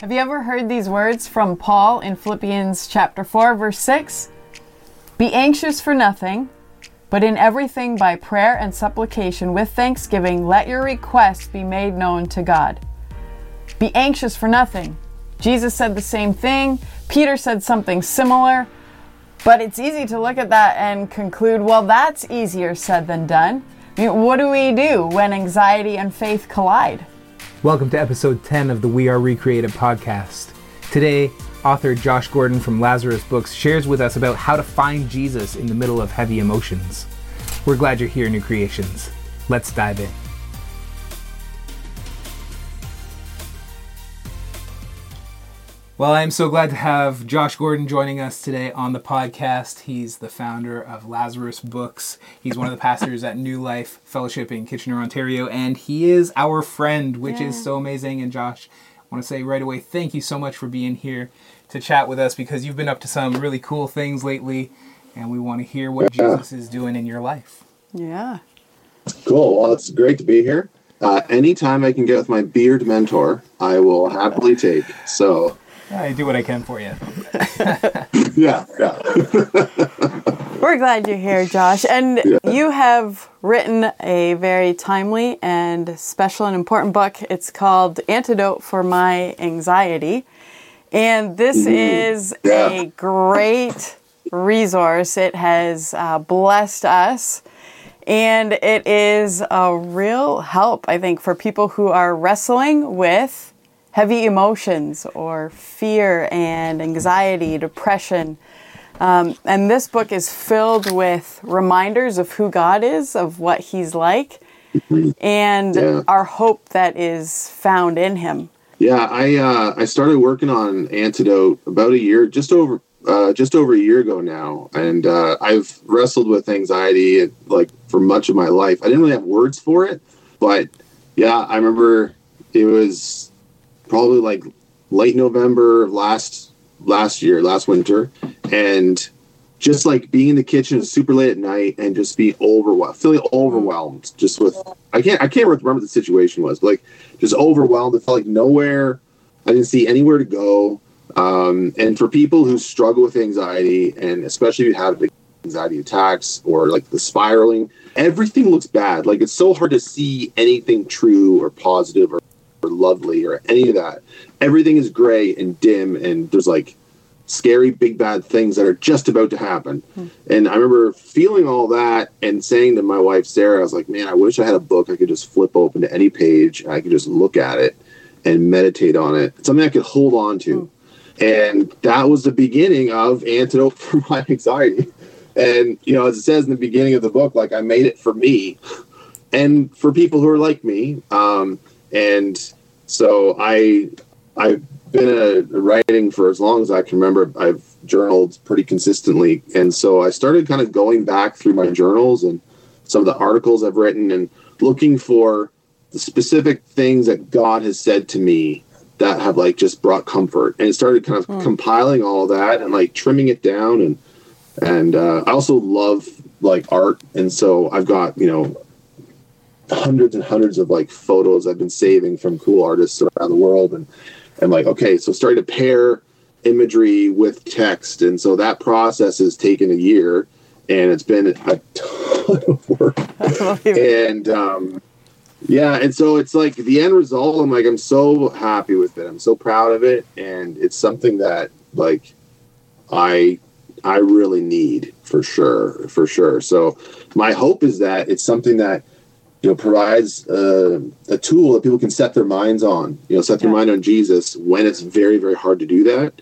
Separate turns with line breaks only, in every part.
Have you ever heard these words from Paul in Philippians chapter 4 verse 6? Be anxious for nothing, but in everything by prayer and supplication with thanksgiving let your requests be made known to God. Be anxious for nothing. Jesus said the same thing. Peter said something similar. But it's easy to look at that and conclude, well, that's easier said than done. I mean, what do we do when anxiety and faith collide?
Welcome to episode 10 of the We Are Recreated podcast. Today, author Josh Gordon from Lazarus Books shares with us about how to find Jesus in the middle of heavy emotions. We're glad you're here, New Creations. Let's dive in. Well, I'm so glad to have Josh Gordon joining us today on the podcast. He's the founder of Lazarus Books. He's one of the pastors at New Life Fellowship in Kitchener, Ontario, and he is our friend, which yeah. is so amazing. And Josh, I want to say right away, thank you so much for being here to chat with us because you've been up to some really cool things lately, and we want to hear what yeah. Jesus is doing in your life.
Yeah.
Cool. Well, it's great to be here. Uh, anytime I can get with my beard mentor, I will happily take. So
I do what I can for you.
yeah, yeah.
We're glad you're here, Josh. And yeah. you have written a very timely and special and important book. It's called Antidote for My Anxiety. And this mm, is yeah. a great resource. It has uh, blessed us. And it is a real help, I think, for people who are wrestling with heavy emotions or fear and anxiety, depression. Um, and this book is filled with reminders of who God is, of what He's like, and yeah. our hope that is found in Him.
Yeah, I uh, I started working on Antidote about a year, just over uh, just over a year ago now, and uh, I've wrestled with anxiety like for much of my life. I didn't really have words for it, but yeah, I remember it was probably like late November last last year, last winter, and just like being in the kitchen super late at night and just being overwhelmed, feeling overwhelmed, just with I can't I can't remember what the situation was, but like just overwhelmed. It felt like nowhere. I didn't see anywhere to go. Um, and for people who struggle with anxiety, and especially if you have the anxiety attacks or like the spiraling, everything looks bad. Like it's so hard to see anything true or positive or lovely or any of that. Everything is gray and dim, and there's like scary big bad things that are just about to happen. Mm. And I remember feeling all that and saying to my wife Sarah, I was like, "Man, I wish I had a book I could just flip open to any page and I could just look at it and meditate on it. Something I could hold on to." Mm. And that was the beginning of antidote for my anxiety. And you know, as it says in the beginning of the book, like I made it for me and for people who are like me. Um, and so I I've been a, writing for as long as I can remember. I've journaled pretty consistently, and so I started kind of going back through my journals and some of the articles I've written and looking for the specific things that God has said to me that have like just brought comfort and started kind of mm. compiling all that and like trimming it down and and uh, I also love like art and so I've got you know hundreds and hundreds of like photos I've been saving from cool artists around the world, and and like okay, so starting to pair imagery with text, and so that process has taken a year, and it's been a ton of work, and um, yeah, and so it's like the end result. I'm like I'm so happy with it. I'm so proud of it, and it's something that like I I really need for sure, for sure. So my hope is that it's something that you know provides uh, a tool that people can set their minds on you know set their yeah. mind on jesus when it's very very hard to do that.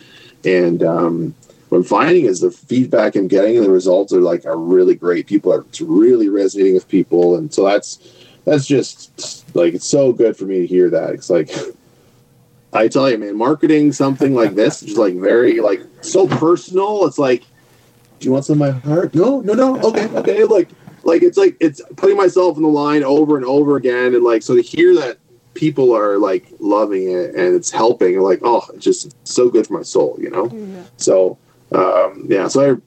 And um, what i'm finding is the feedback i'm getting and the results are like are really great. People are it's really resonating with people. And so that's that's just like it's so good for me to hear that. It's like i tell you man marketing something like this is like very like so personal. It's like do you want some of my heart? No no no. Okay okay. Like like it's like it's putting myself in the line over and over again and like so to hear that people are like loving it and it's helping like oh it's just so good for my soul you know yeah. so um yeah so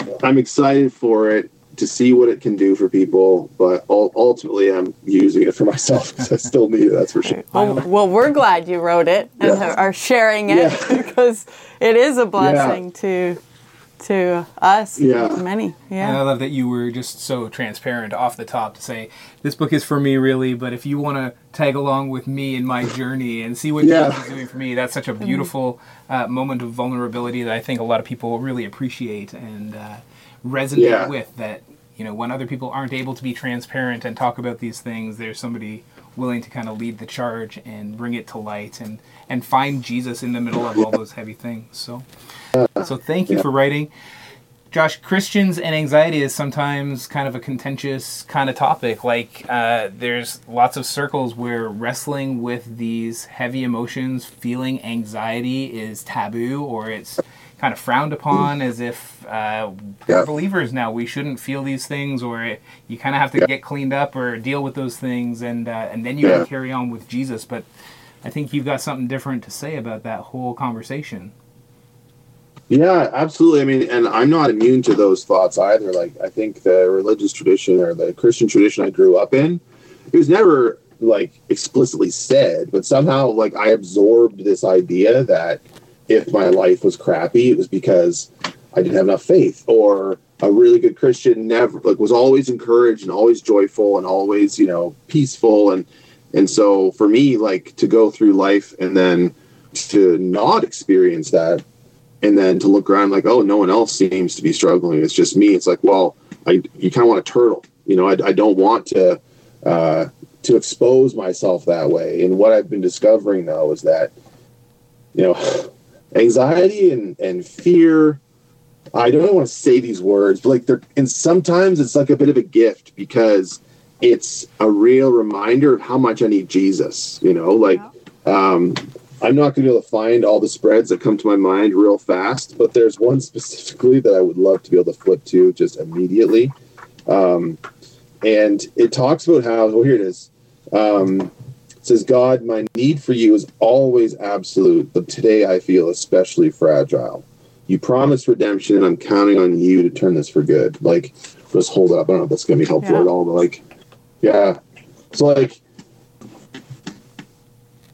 i i'm excited for it to see what it can do for people, but ultimately I'm using it for myself because I still need it. That's for sure.
Well, well, we're glad you wrote it and yeah. are sharing it yeah. because it is a blessing yeah. to to us, yeah. many. Yeah.
And I love that you were just so transparent off the top to say, this book is for me, really, but if you want to tag along with me in my journey and see what yeah. Jesus is doing for me, that's such a mm-hmm. beautiful uh, moment of vulnerability that I think a lot of people really appreciate and uh, resonate yeah. with. That, you know, when other people aren't able to be transparent and talk about these things, there's somebody willing to kind of lead the charge and bring it to light and, and find Jesus in the middle of all those heavy things. So. So thank you for writing. Josh, Christians and anxiety is sometimes kind of a contentious kind of topic. Like, uh, there's lots of circles where wrestling with these heavy emotions, feeling anxiety is taboo or it's kind of frowned upon as if uh, we're believers now. We shouldn't feel these things, or it, you kind of have to get cleaned up or deal with those things, and uh, and then you can carry on with Jesus. But I think you've got something different to say about that whole conversation.
Yeah, absolutely. I mean, and I'm not immune to those thoughts either. Like, I think the religious tradition or the Christian tradition I grew up in, it was never like explicitly said, but somehow like I absorbed this idea that if my life was crappy, it was because I didn't have enough faith or a really good Christian never like was always encouraged and always joyful and always, you know, peaceful and and so for me like to go through life and then to not experience that and then to look around like, oh, no one else seems to be struggling. It's just me. It's like, well, I you kind of want a turtle. You know, I, I don't want to uh, to expose myself that way. And what I've been discovering though is that you know, anxiety and and fear. I don't want to say these words, but like they're and sometimes it's like a bit of a gift because it's a real reminder of how much I need Jesus. You know, like. Um, I'm not going to be able to find all the spreads that come to my mind real fast, but there's one specifically that I would love to be able to flip to just immediately. Um, and it talks about how, well, here it is. Um, it says, God, my need for you is always absolute, but today I feel especially fragile. You promised redemption, and I'm counting on you to turn this for good. Like, let's hold up. I don't know if that's going to be helpful yeah. at all, but like, yeah. So, like,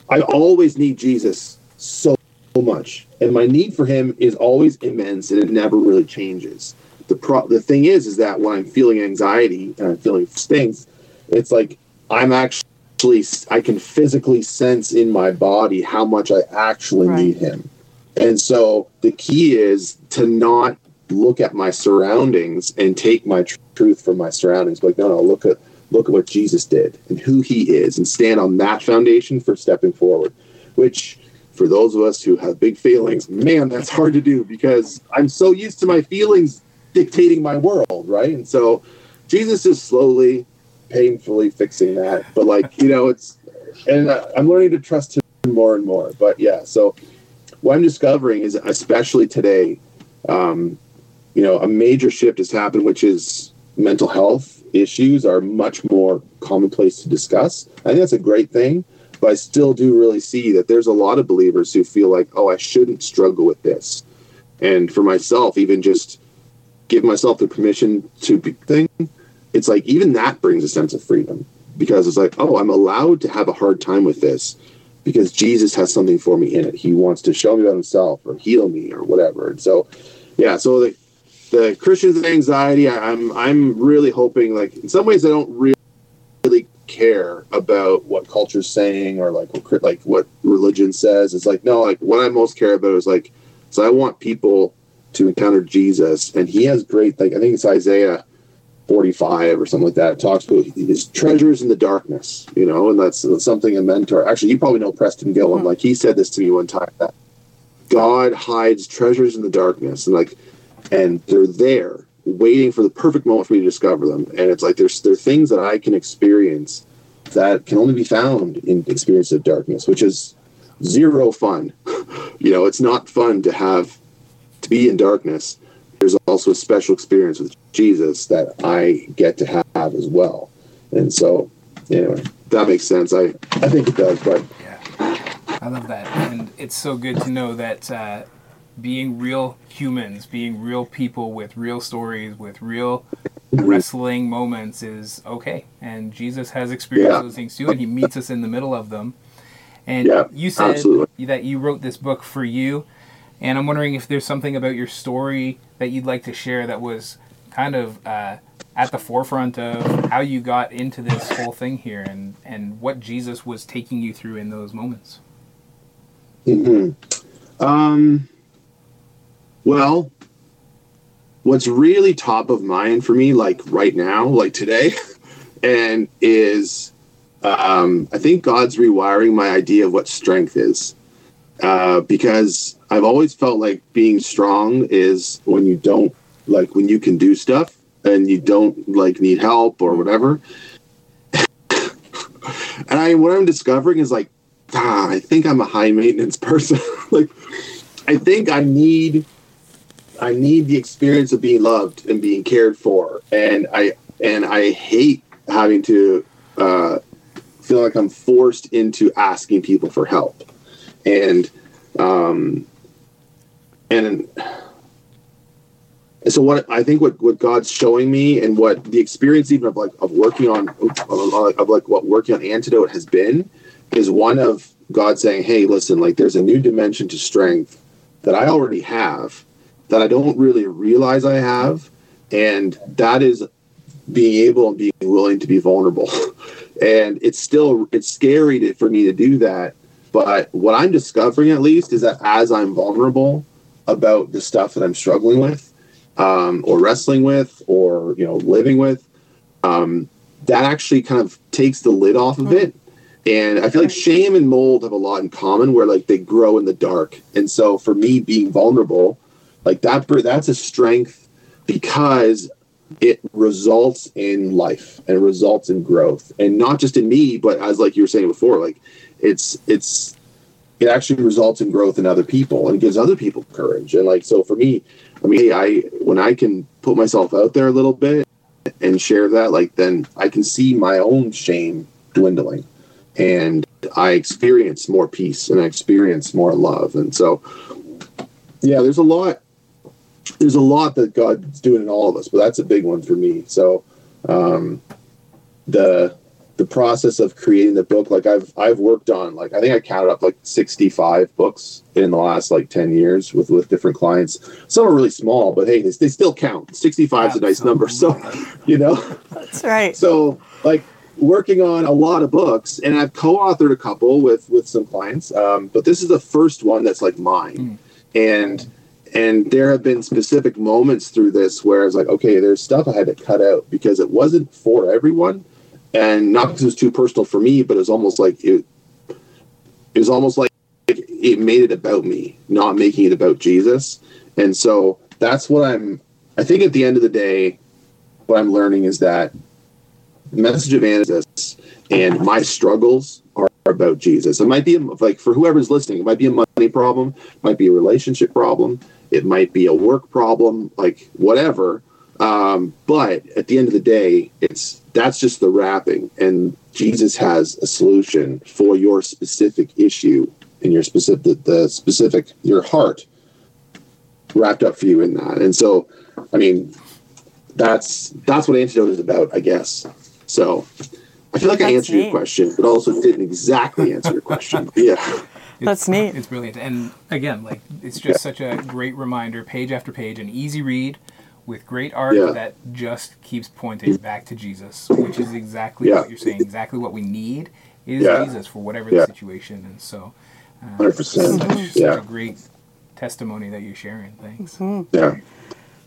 I always need Jesus so much, and my need for him is always immense, and it never really changes. The pro- the thing is, is that when I'm feeling anxiety and I'm feeling things, it's like I'm actually I can physically sense in my body how much I actually right. need him, and so the key is to not look at my surroundings and take my tr- truth from my surroundings. But like, no, no, look at look at what Jesus did and who he is and stand on that foundation for stepping forward, which for those of us who have big feelings, man, that's hard to do because I'm so used to my feelings dictating my world, right? And so Jesus is slowly, painfully fixing that. But like, you know, it's, and I'm learning to trust him more and more. But yeah, so what I'm discovering is, especially today, um, you know, a major shift has happened, which is mental health issues are much more commonplace to discuss. I think that's a great thing, but I still do really see that there's a lot of believers who feel like, oh, I shouldn't struggle with this. And for myself, even just give myself the permission to be thing, it's like even that brings a sense of freedom because it's like, oh, I'm allowed to have a hard time with this because Jesus has something for me in it. He wants to show me about himself or heal me or whatever. And so, yeah, so the, the Christians' anxiety, I'm I'm really hoping like in some ways I don't really, care about what culture's saying or like what, like what religion says. It's like no, like what I most care about is like so I want people to encounter Jesus, and he has great like I think it's Isaiah 45 or something like that. It talks about his treasures in the darkness, you know, and that's, that's something a mentor. Actually, you probably know Preston Gillum. Mm-hmm. Like he said this to me one time that God hides treasures in the darkness, and like and they're there waiting for the perfect moment for me to discover them. And it's like there's there are things that I can experience that can only be found in experience of darkness, which is zero fun. you know, it's not fun to have to be in darkness. There's also a special experience with Jesus that I get to have as well. And so, anyway, that makes sense. I I think it does, but
yeah, I love that, and it's so good to know that. Uh, being real humans, being real people with real stories, with real wrestling moments is okay, and Jesus has experienced
Yeah.
those things too, and He meets us in the middle of them. And
Yeah,
you said
absolutely.
that you wrote this book for you, and I'm wondering if there's something about your story that you'd like to share that was kind of uh, at the forefront of how you got into this whole thing here, and and what Jesus was taking you through in those moments.
hmm Um, well, what's really top of mind for me, like right now, like today, and is um, I think God's rewiring my idea of what strength is. Uh, because I've always felt like being strong is when you don't like when you can do stuff and you don't like need help or whatever. and I what I'm discovering is like ah, I think I'm a high maintenance person. like, I think I need, I need the experience of being loved and being cared for, and I and I hate having to uh, feel like I'm forced into asking people for help, and um, and. So what I think what, what God's showing me and what the experience even of like of working on of like what working on antidote has been is one of God saying, "Hey, listen, like there's a new dimension to strength that I already have that I don't really realize I have, and that is being able and being willing to be vulnerable. and it's still it's scary to, for me to do that, but what I'm discovering at least is that as I'm vulnerable about the stuff that I'm struggling with, um, or wrestling with, or you know, living with, um, that actually kind of takes the lid off of it and I feel like shame and mold have a lot in common where like they grow in the dark. And so for me being vulnerable, like that that's a strength because it results in life and results in growth. And not just in me, but as like you were saying before, like it's it's it actually results in growth in other people and gives other people courage. And like so for me, I mean hey, I when I can put myself out there a little bit and share that, like then I can see my own shame dwindling and I experience more peace and I experience more love. And so, yeah, there's a lot. There's a lot that God's doing in all of us, but that's a big one for me. So, um, the the process of creating the book, like I've I've worked on, like I think I counted up like 65 books in the last like 10 years with with different clients. Some are really small, but hey, they, they still count. 65 is a nice number, so you know.
That's right.
So, like working on a lot of books and i've co-authored a couple with with some clients um, but this is the first one that's like mine and and there have been specific moments through this where it's like okay there's stuff i had to cut out because it wasn't for everyone and not because it was too personal for me but it was almost like it it was almost like it made it about me not making it about jesus and so that's what i'm i think at the end of the day what i'm learning is that the message of Jesus and my struggles are about Jesus. It might be like for whoever's listening, it might be a money problem, might be a relationship problem, it might be a work problem, like whatever. Um, but at the end of the day, it's that's just the wrapping, and Jesus has a solution for your specific issue and your specific the, specific your heart wrapped up for you in that. And so, I mean, that's that's what antidote is about, I guess. So I feel like I
That's
answered your question, but also didn't exactly answer your question. Yeah.
That's neat.
It's brilliant, and again, like it's just such a great reminder, page after page, an easy read with great art
Yeah.
that just keeps pointing back to Jesus, which is exactly
Yeah.
what you're saying. Exactly what we need is
Yeah.
Jesus for whatever
Yeah.
the situation, and so. Uh,
100%.
Such, such
Yeah.
a great testimony that you're sharing. Thanks.
Yeah.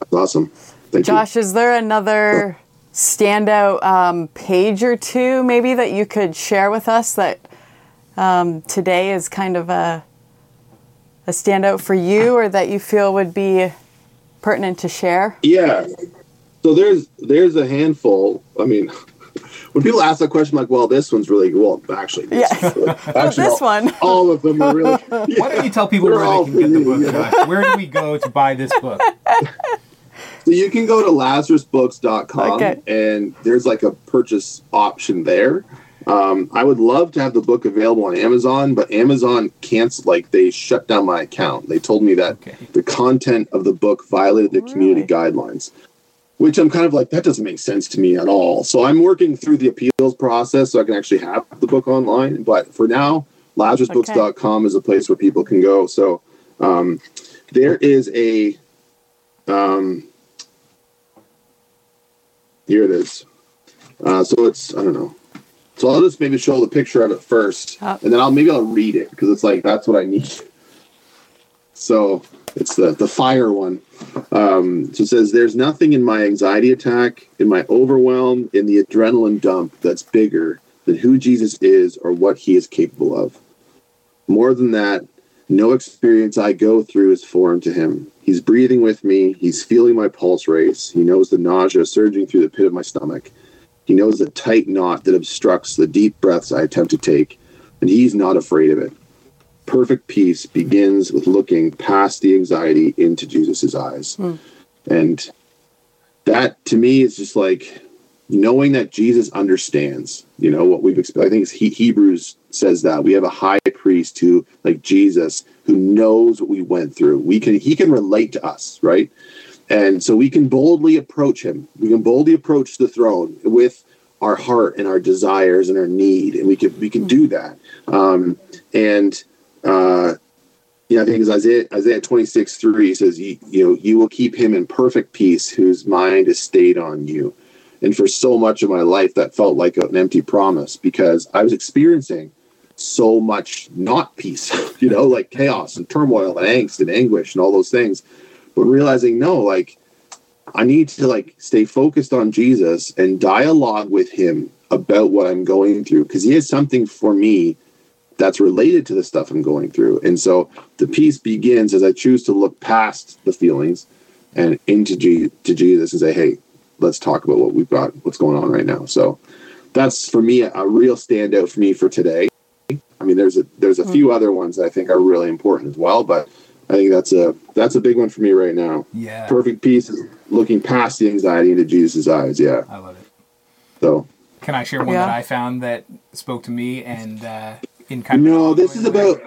That's awesome. Thank you.
Josh, is there another standout um, page or two maybe that you could share with us that um, today is kind of a a standout for you or that you feel would be pertinent to share?
Yeah. So there's there's a handful. I mean, when people ask that question, like, well, this one's really well. Actually, this,
Yeah.
actually,
this
all,
one.
all of them are really.
Why don't you tell people
They're
where they can get the book?
yeah.
Where do we go to buy this book?
So you can go to lazarusbooks.com
Okay.
and there's like a purchase option there. Um, I would love to have the book available on Amazon, but Amazon can't like they shut down my account. They told me that
Okay.
the content of the book violated the community
Really?
guidelines. which I'm kind of like, that doesn't make sense to me at all. So I'm working through the appeals process so I can actually have the book online. But for now, LazarusBooks.com okay. is a place where people can go. So um, there is a, um, here it is. Uh, so it's, I don't know. So I'll just maybe show the picture of it first, oh. and then I'll maybe I'll read it because it's like that's what I need. So it's the the fire one. Um, so it says, "There's nothing in my anxiety attack, in my overwhelm, in the adrenaline dump that's bigger than who Jesus is or what He is capable of. More than that, no experience I go through is foreign to Him. He's breathing with me. He's feeling my pulse race. He knows the nausea surging through the pit of my stomach." He knows the tight knot that obstructs the deep breaths I attempt to take, and he's not afraid of it. Perfect peace begins with looking past the anxiety into Jesus' eyes. Mm. And that to me is just like knowing that Jesus understands, you know, what we've experienced. I think he, Hebrews says that we have a high priest who, like Jesus, who knows what we went through. We can, he can relate to us, right? And so we can boldly approach him. We can boldly approach the throne with our heart and our desires and our need, and we can we can do that. Um, and uh, yeah, I think it's Isaiah Isaiah twenty six three says, you, you know, you will keep him in perfect peace, whose mind is stayed on you. And for so much of my life, that felt like an empty promise because I was experiencing so much not peace, you know, like chaos and turmoil and angst and anguish and all those things but realizing no like i need to like stay focused on jesus and dialogue with him about what i'm going through because he has something for me that's related to the stuff i'm going through. And so the peace begins as i choose to look past the feelings and into G- to jesus and say hey let's talk about what we've got what's going on right now. So that's for me a, real standout for me for today. I mean there's a there's a mm-hmm. few other ones that i think are really important as well but I think that's a that's a big one for me right now.
Yeah.
Perfect peace is looking past the anxiety into Jesus' eyes. Yeah.
I love it.
So.
Can I share one yeah. that I found that spoke to me and uh, in kind
of no, this is about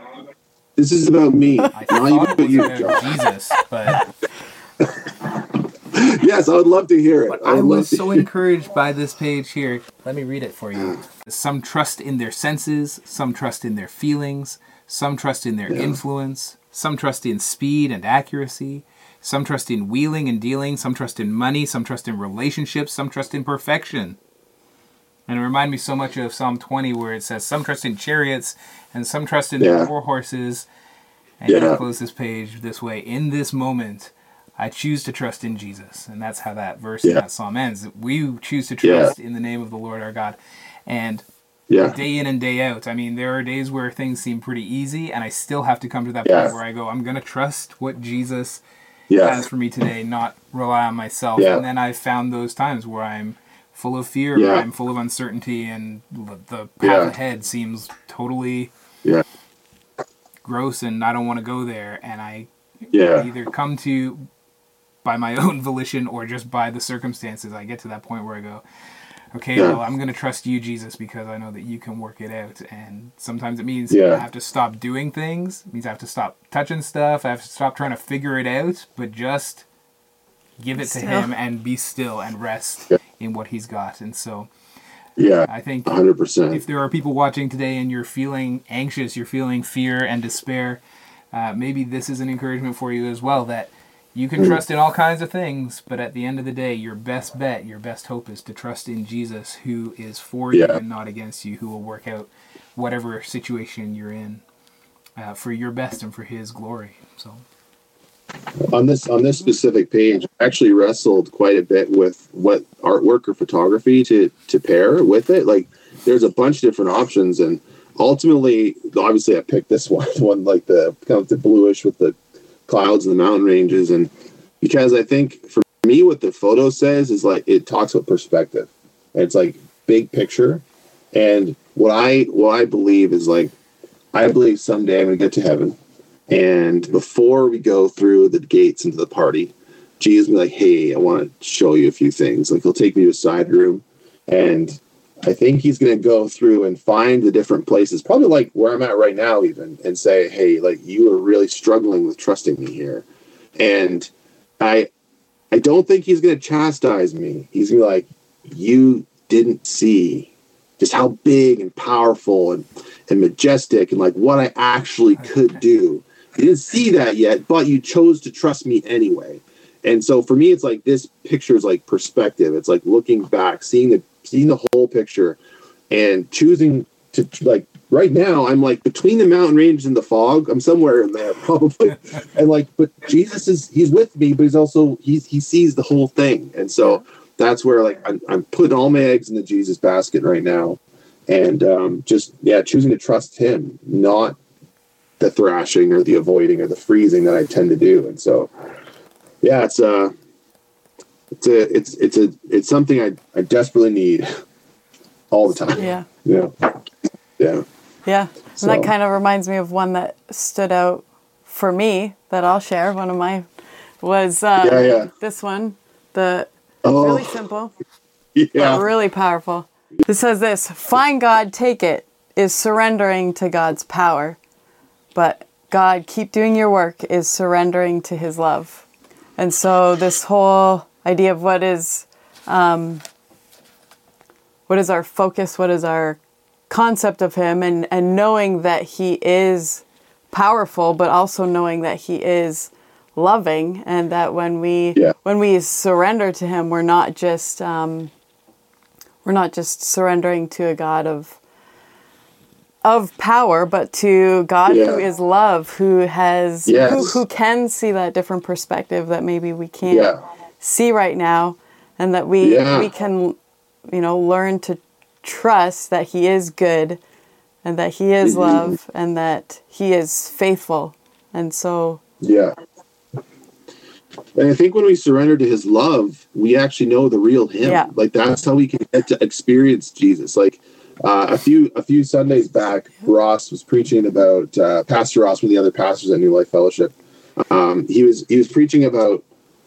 this is about me.
I thought it was you, about Jesus, but.
yes, I would love to hear it.
I, I was so encouraged by this page here. Let me read it for you. Some trust in their senses, some trust in their feelings, some trust in their yeah. influence, some trust in speed and accuracy. Some trust in wheeling and dealing. Some trust in money. Some trust in relationships. Some trust in perfection. And it reminds me so much of Psalm 20 where it says, Some trust in chariots and some trust in yeah. war horses. And yeah. I close this page this way In this moment, I choose to trust in Jesus. And that's how that verse yeah. in that psalm ends. We choose to trust yeah. in the name of the Lord our God. And
yeah.
day in and day out. I mean, there are days where things seem pretty easy, and I still have to come to that yeah. point where I go, I'm going to trust what Jesus yeah. has for me today, not rely on myself. Yeah. And then I've found those times where I'm full of fear, yeah. I'm full of uncertainty, and the path ahead seems totally
yeah.
gross, and I don't want to go there. And I
yeah.
either come to by my own volition or just by the circumstances. I get to that point where I go, okay, yeah. well, I'm going to trust you, Jesus, because I know that you can work it out. And sometimes it means yeah. I have to stop doing things. It means I have to stop touching stuff. I have to stop trying to figure it out, but just give it still. to Him and be still and rest yeah. in what He's got. And so,
yeah,
I think
100%.
If there are people watching today and you're feeling anxious, you're feeling fear and despair, uh, maybe this is an encouragement for you as well that you can trust in all kinds of things, but at the end of the day, your best bet, your best hope is to trust in Jesus, who is for yeah. you and not against you, who will work out whatever situation you're in uh, for your best and for His glory. So,
on this on this specific page, I actually wrestled quite a bit with what artwork or photography to to pair with it. Like, there's a bunch of different options, and ultimately, obviously, I picked this one, one like the kind of the bluish with the clouds and the mountain ranges. And because I think for me, what the photo says is like it talks about perspective. It's like big picture. And what I what I believe is like I believe someday I'm gonna get to heaven. And before we go through the gates into the party, Jesus be like, hey, I want to show you a few things. Like he'll take me to a side room and I think he's going to go through and find the different places, probably like where I'm at right now, even, and say, "Hey, like you are really struggling with trusting me here," and I, I don't think he's going to chastise me. He's going to be like, you didn't see just how big and powerful and, and majestic and like what I actually could do. You didn't see that yet, but you chose to trust me anyway. And so for me, it's like this picture is like perspective. It's like looking back, seeing the seeing the whole picture, and choosing to like right now i'm like between the mountain range and the fog i'm somewhere in there probably. And like but jesus is he's with me but he's also he's he sees the whole thing. And so that's where like i'm, I'm putting all my eggs in the jesus basket right now. And um, just yeah choosing to trust him not the thrashing or the avoiding or the freezing that i tend to do. And so yeah it's uh it's a it's it's a it's something i i desperately need all the time
Yeah.
yeah yeah
Yeah. And
So-
that kind of reminds me of one that stood out for me that I'll share. One of my was uh,
Yeah, yeah.
this one. The
oh
really simple,
yeah
but really powerful. It says this Find God, take it, is surrendering to God's power. But God, keep doing your work, is surrendering to his love. And so, this whole idea of what is. Um, what is our focus? What is our concept of him? And, and knowing that he is powerful, but also knowing that he is loving, and that when we
Yeah.
when we surrender to him, we're not just um, we're not just surrendering to a God of of power, but to God
Yeah.
who is love, who has who, who can see that different perspective that maybe we can't
Yeah.
See right now, and that we
Yeah.
we can you know learn to trust that He is good, and that He is
Mhm.
love, and that He is faithful, and so
Yeah. And I think when we surrender to his love, we actually know the real him.
Yeah.
Like that's how we can get to experience Jesus. Like uh, a few a few Sundays back, Ross was preaching about uh, Pastor Ross, one of the other pastors at New Life Fellowship. Um, he was he was preaching about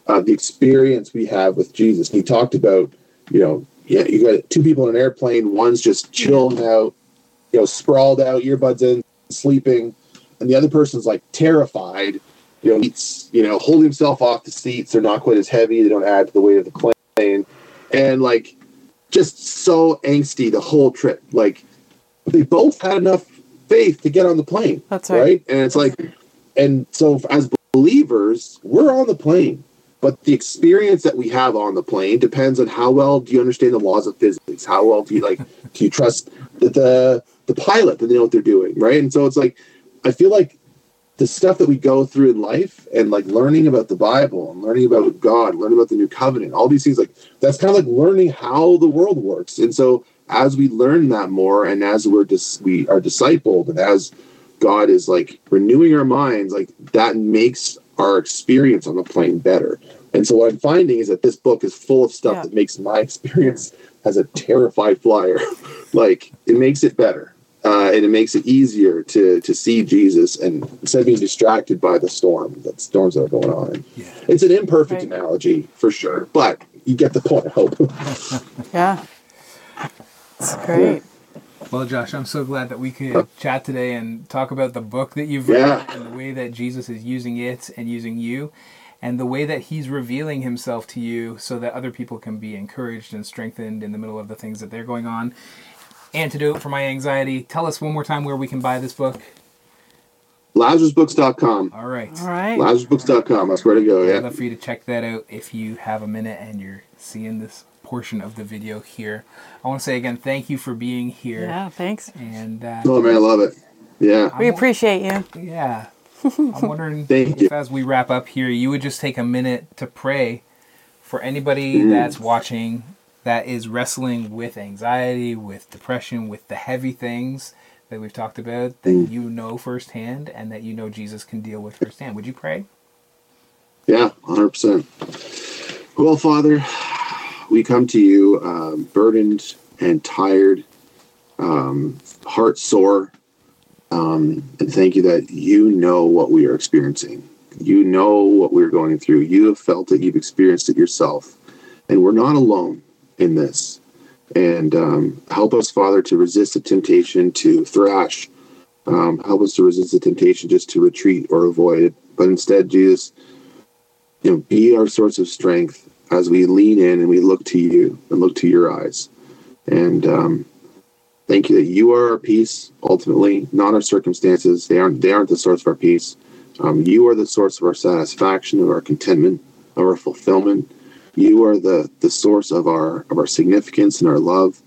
uh, the experience we have with Jesus. He talked about you know yeah you got two people in an airplane. One's just chilling out, you know, sprawled out, earbuds in, sleeping, and the other person's like terrified you know, he's, you know, holding himself off the seats. They're not quite as heavy. They don't add to the weight of the plane. And like, just so angsty the whole trip. Like, they both had enough faith to get on the plane.
That's right.
And it's like, and so as believers, we're on the plane. But the experience that we have on the plane depends on how well do you understand the laws of physics? How well do you like do you trust the the, the pilot that they know what they're doing, right? And so it's like I feel like the stuff that we go through in life and like learning about the Bible and learning about God, learning about the new covenant, all these things like that's kind of like learning how the world works. And so as we learn that more and as we're dis- we are discipled and as God is like renewing our minds, like that makes our experience on the plane better. And so what I'm finding is that this book is full of stuff
Yeah.
that makes my experience as a terrified flyer, like it makes it better. Uh, and it makes it easier to to see Jesus and instead of being distracted by the storm, that storms that are going on.
Yeah.
It's an imperfect
Right.
analogy for sure, but you get the point. I hope.
yeah, it's great.
Well, Josh, I'm so glad that we could chat today and talk about the book that you've written and the way that Jesus is using it and using you and the way that he's revealing himself to you so that other people can be encouraged and strengthened in the middle of the things that they're going on. Antidote for my anxiety. Tell us one more time where we can buy this book.
LazarusBooks.com.
All right.
All right.
LazarusBooks.com. That's where to go. Yeah.
I'd love for you to check that out if you have a minute and you're seeing this portion of the video here. I want to say again, thank you for being here.
Yeah, thanks.
And uh,
Oh man, I love it. Yeah.
We appreciate you.
Yeah. I'm wondering
Thank
if,
you.
as we wrap up here, you would just take a minute to pray for anybody
Mm.
that's watching that is wrestling with anxiety, with depression, with the heavy things that we've talked about that
Mm.
you know firsthand and that you know Jesus can deal with firsthand. Would you pray?
Yeah, 100%. Well, Father, we come to you um, burdened and tired, um, heart sore, um, and thank you that you know what we are experiencing. You know what we're going through. You have felt it, you've experienced it yourself, and we're not alone in this. And um, help us, Father, to resist the temptation to thrash. Um, help us to resist the temptation just to retreat or avoid it. But instead, Jesus, you know, be our source of strength as we lean in and we look to you and look to your eyes. And um, thank you that you are our peace ultimately, not our circumstances. They aren't they aren't the source of our peace. Um, you are the source of our satisfaction, of our contentment, of our fulfillment. You are the the source of our of our significance and our love.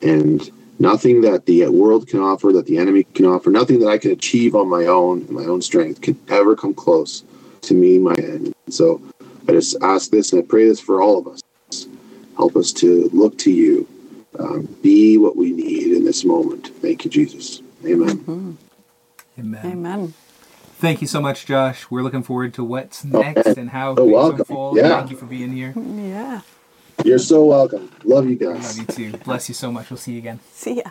And nothing that the world can offer, that the enemy can offer, nothing that I can achieve on my own, my own strength, can ever come close to me, my end. So I just ask this and I pray this for all of us. Help us to look to you, um, be what we need in this moment. Thank you, Jesus. Amen.
Mm-hmm.
Amen.
Amen.
Thank you so much, Josh. We're looking forward to what's next
Okay.
and how
Oh,
things
welcome.
unfold.
Yeah.
Thank you for being here.
Yeah.
You're so welcome. Love you guys.
Love you too. Bless you so much. We'll see you again.
See ya.